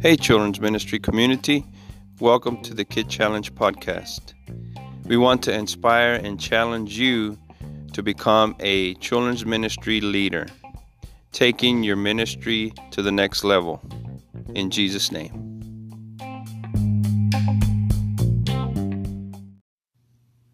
Hey, children's ministry community. Welcome to the Kid Challenge podcast. We want to inspire and challenge you to become a children's ministry leader, taking your ministry to the next level. In Jesus' name.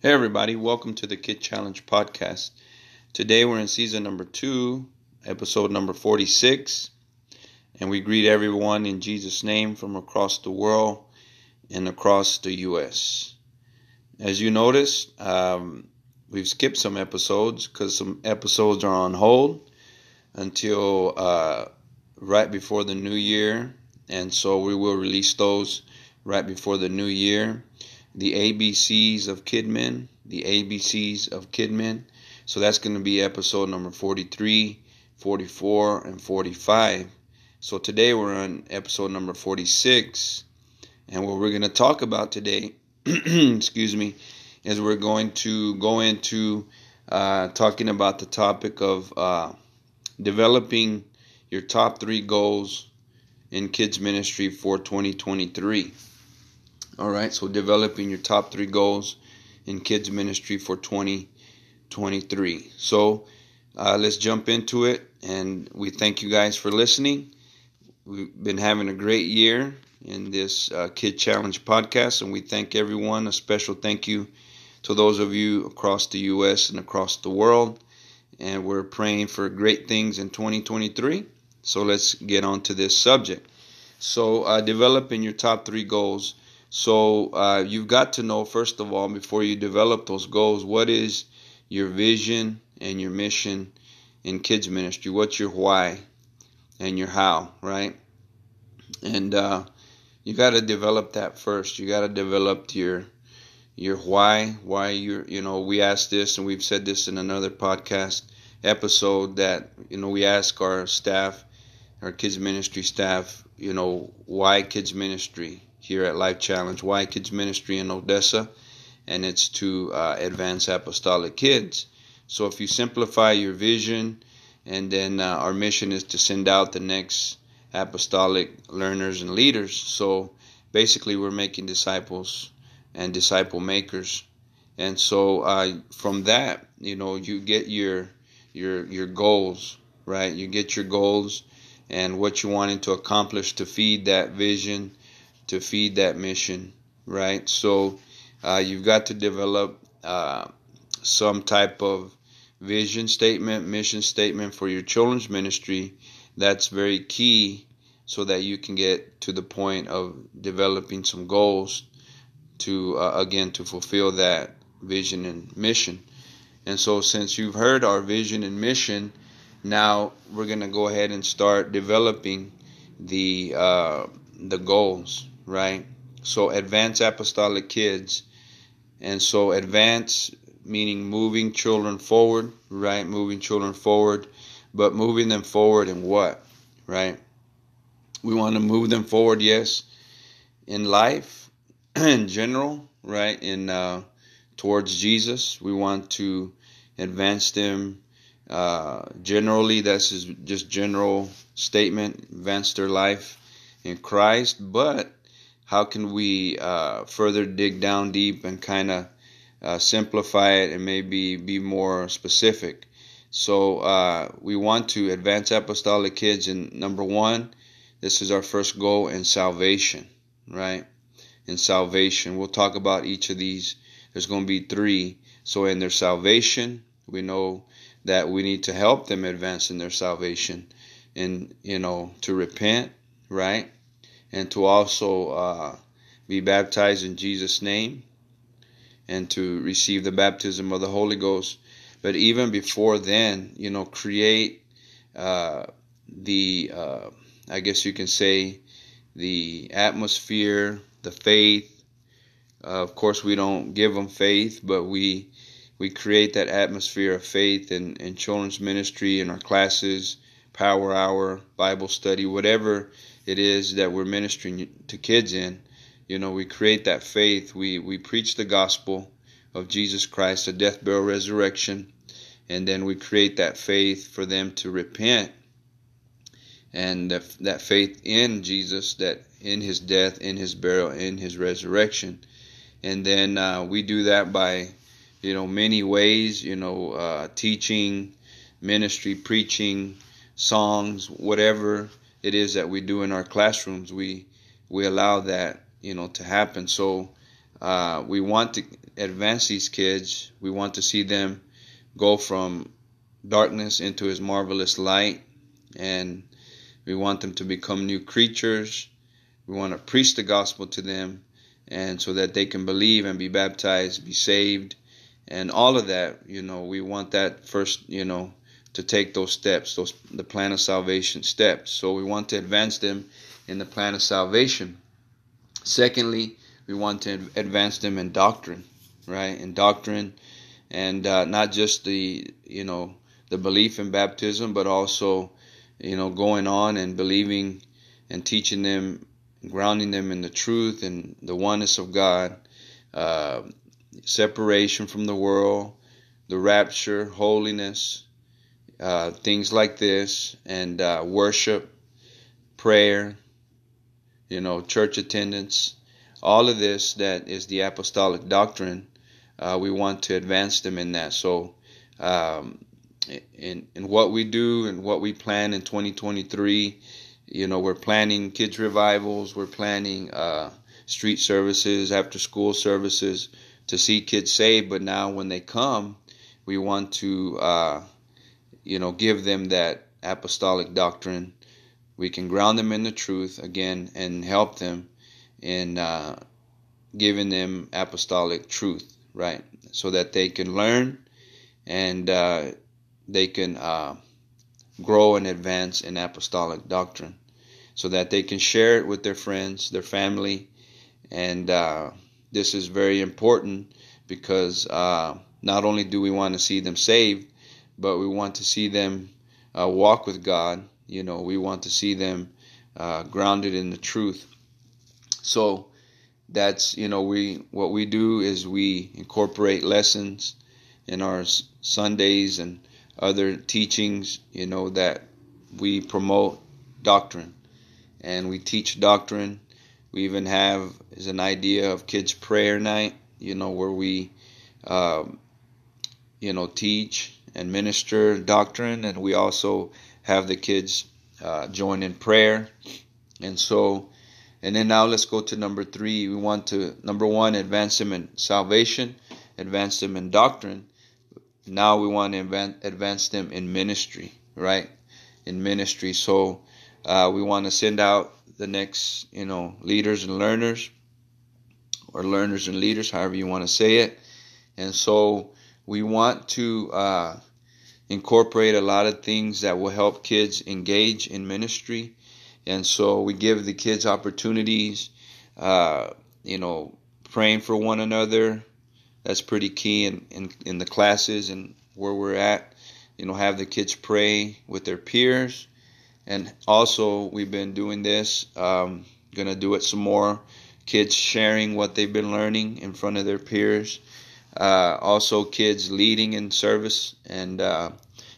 Hey, everybody, welcome to the Kid Challenge podcast. Today we're in season number two, episode number 46, and we greet everyone in Jesus' name from across the world and across the U.S. As you notice, um, we've skipped some episodes because some episodes are on hold until uh, right before the new year, and so we will release those right before the new year the ABCs of Kidmin, the ABCs of Kidmin. So that's going to be episode number 43, 44, and 45. So today we're on episode number 46. And what we're going to talk about today, excuse me, is we're going to go into uh, talking about the topic of uh, developing your top three goals in kids ministry for 2023. All right, so developing your top three goals in kids ministry for 2023. So uh, let's jump into it, and we thank you guys for listening. We've been having a great year in this uh, Kid Challenge podcast, and we thank everyone. A special thank you to those of you across the U.S. and across the world. And we're praying for great things in 2023. So let's get on to this subject. So, uh, developing your top three goals so uh, you've got to know, first of all, before you develop those goals, what is your vision and your mission in kids ministry? What's your why and your how, right? And uh, you got to develop that first. You got to develop your your why. Why you're, you know, we asked this and we've said this in another podcast episode that you know we ask our staff, our kids ministry staff, you know, why kids ministry here at Life Challenge why Kids Ministry in Odessa, and it's to uh, advance apostolic kids. So if you simplify your vision, and then uh, our mission is to send out the next apostolic learners and leaders. So basically, we're making disciples and disciple makers. And so uh, from that, you know, you get your your your goals, right? You get your goals and what you wanted to accomplish to feed that vision to feed that mission, right? So uh, you've got to develop uh, some type of vision statement, mission statement for your children's ministry. That's very key so that you can get to the point of developing some goals to, uh, again, to fulfill that vision and mission. And so, since you've heard our vision and mission, now we're going to go ahead and start developing the uh, the goals right? So advance apostolic kids. And so advance meaning moving children forward, right? Moving children forward, but moving them forward in what, right? We want to move them forward, yes, in life, in general, right? In uh, towards Jesus, we want to advance them. Uh, generally, that's just general statement. Advance their life in Christ, but how can we uh, further dig down deep and kind of uh, simplify it and maybe be more specific. So uh, we want to advance apostolic kids in number one. This is our first goal in salvation, right? In salvation, we'll talk about each of these. There's going to be three. So in their salvation, we know that we need to help them advance in their salvation, and you know to repent, right? and to also uh, be baptized in Jesus' name and to receive the baptism of the Holy Ghost. But even before then, you know, create uh, the, uh, I guess you can say, the atmosphere, the faith. Uh, of course, we don't give them faith, but we we create that atmosphere of faith in, in children's ministry in our classes, power hour, Bible study, whatever it is that we're ministering to kids in. You know, we create that faith. We we preach the gospel of Jesus Christ, the death, burial, resurrection, and then we create that faith for them to repent and that, that faith in Jesus, that in his death, in his burial, in his resurrection. And then uh, we do that by, you know, many ways, you know, uh, teaching, ministry, preaching, songs, whatever it is that we do in our classrooms, we we allow that, you know, to happen. So uh, we want to advance these kids. We want to see them go from darkness into His marvelous light, and we want them to become new creatures. We want to preach the gospel to them, and so that they can believe and be baptized, be saved, and all of that. You know, we want that first. You know, to take those steps, those the plan of salvation steps. So we want to advance them in the plan of salvation. Secondly, we want to advance them in doctrine, right? In doctrine, and uh, not just the you know the belief in baptism, but also you know going on and believing and teaching them, grounding them in the truth and the oneness of God, uh, separation from the world, the rapture, holiness, uh, things like this, and uh, worship, prayer, you know, church attendance, all of this that is the apostolic doctrine. Uh, we want to advance them in that. So, um, in in what we do and what we plan in 2023, you know, we're planning kids revivals, we're planning uh, street services, after school services to see kids saved. But now when they come, we want to uh, you know, give them that apostolic doctrine. We can ground them in the truth again and help them in uh, giving them apostolic truth, right? So that they can learn and uh, they can uh, grow and advance in apostolic doctrine so that they can share it with their friends, their family. And uh, this is very important because uh, not only do we want to see them saved, but we want to see them uh, walk with God. You know, we want to see them uh, grounded in the truth. So that's you know we what we do is we incorporate lessons in our Sundays and other teachings. You know that we promote doctrine and we teach doctrine. We even have is an idea of kids prayer night. You know where we, uh, you know, teach and minister doctrine, and we also have the kids uh, join in prayer. And so, and then now let's go to number three. We want to, number one, advance them in salvation, advance them in doctrine. Now we want to advance them in ministry, right? In ministry. So uh, we want to send out the next, you know, leaders and learners, or learners and leaders, however you want to say it. And so we want to uh, incorporate a lot of things that will help kids engage in ministry. And so we give the kids opportunities, uh, you know, praying for one another. That's pretty key in, in, in the classes and where we're at. You know, have the kids pray with their peers. And also, we've been doing this, um, gonna do it some more. Kids sharing what they've been learning in front of their peers uh, also, kids leading in service and uh,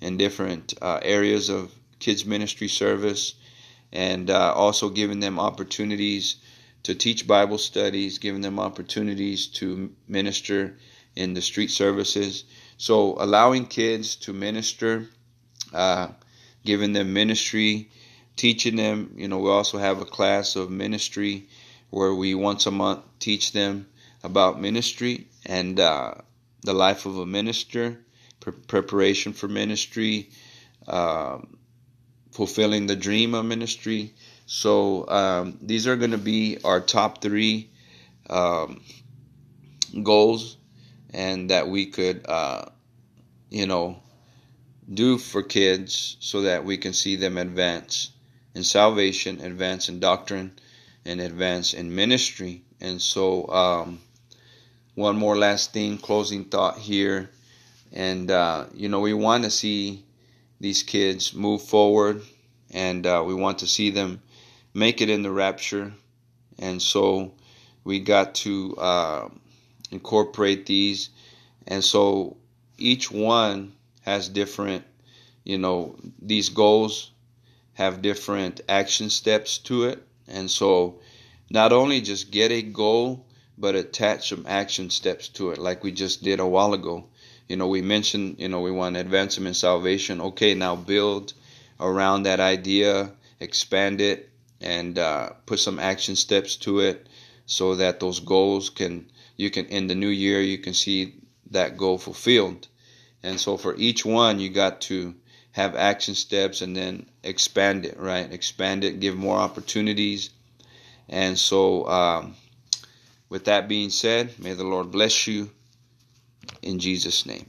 in different uh, areas of kids ministry service, and uh, also giving them opportunities to teach Bible studies, giving them opportunities to minister in the street services. So, allowing kids to minister, uh, giving them ministry, teaching them. You know, we also have a class of ministry where we once a month teach them about ministry and uh, the life of a minister, pre- preparation for ministry, uh, fulfilling the dream of ministry. So um, these are going to be our top three um, goals, and that we could, uh, you know, do for kids so that we can see them advance in salvation, advance in doctrine, and advance in ministry. And so, um, one more last thing, closing thought here. And, uh, you know, we want to see these kids move forward and uh, we want to see them make it in the rapture. And so we got to uh, incorporate these. And so each one has different, you know, these goals have different action steps to it. And so not only just get a goal, but attach some action steps to it, like we just did a while ago. You know, we mentioned, you know, we want to advance them in salvation. Okay, now build around that idea, expand it, and uh, put some action steps to it so that those goals can, you can, in the new year, you can see that goal fulfilled. And so for each one, you got to have action steps and then expand it, right? Expand it, give more opportunities. And so, um, with that being said, may the Lord bless you in Jesus' name.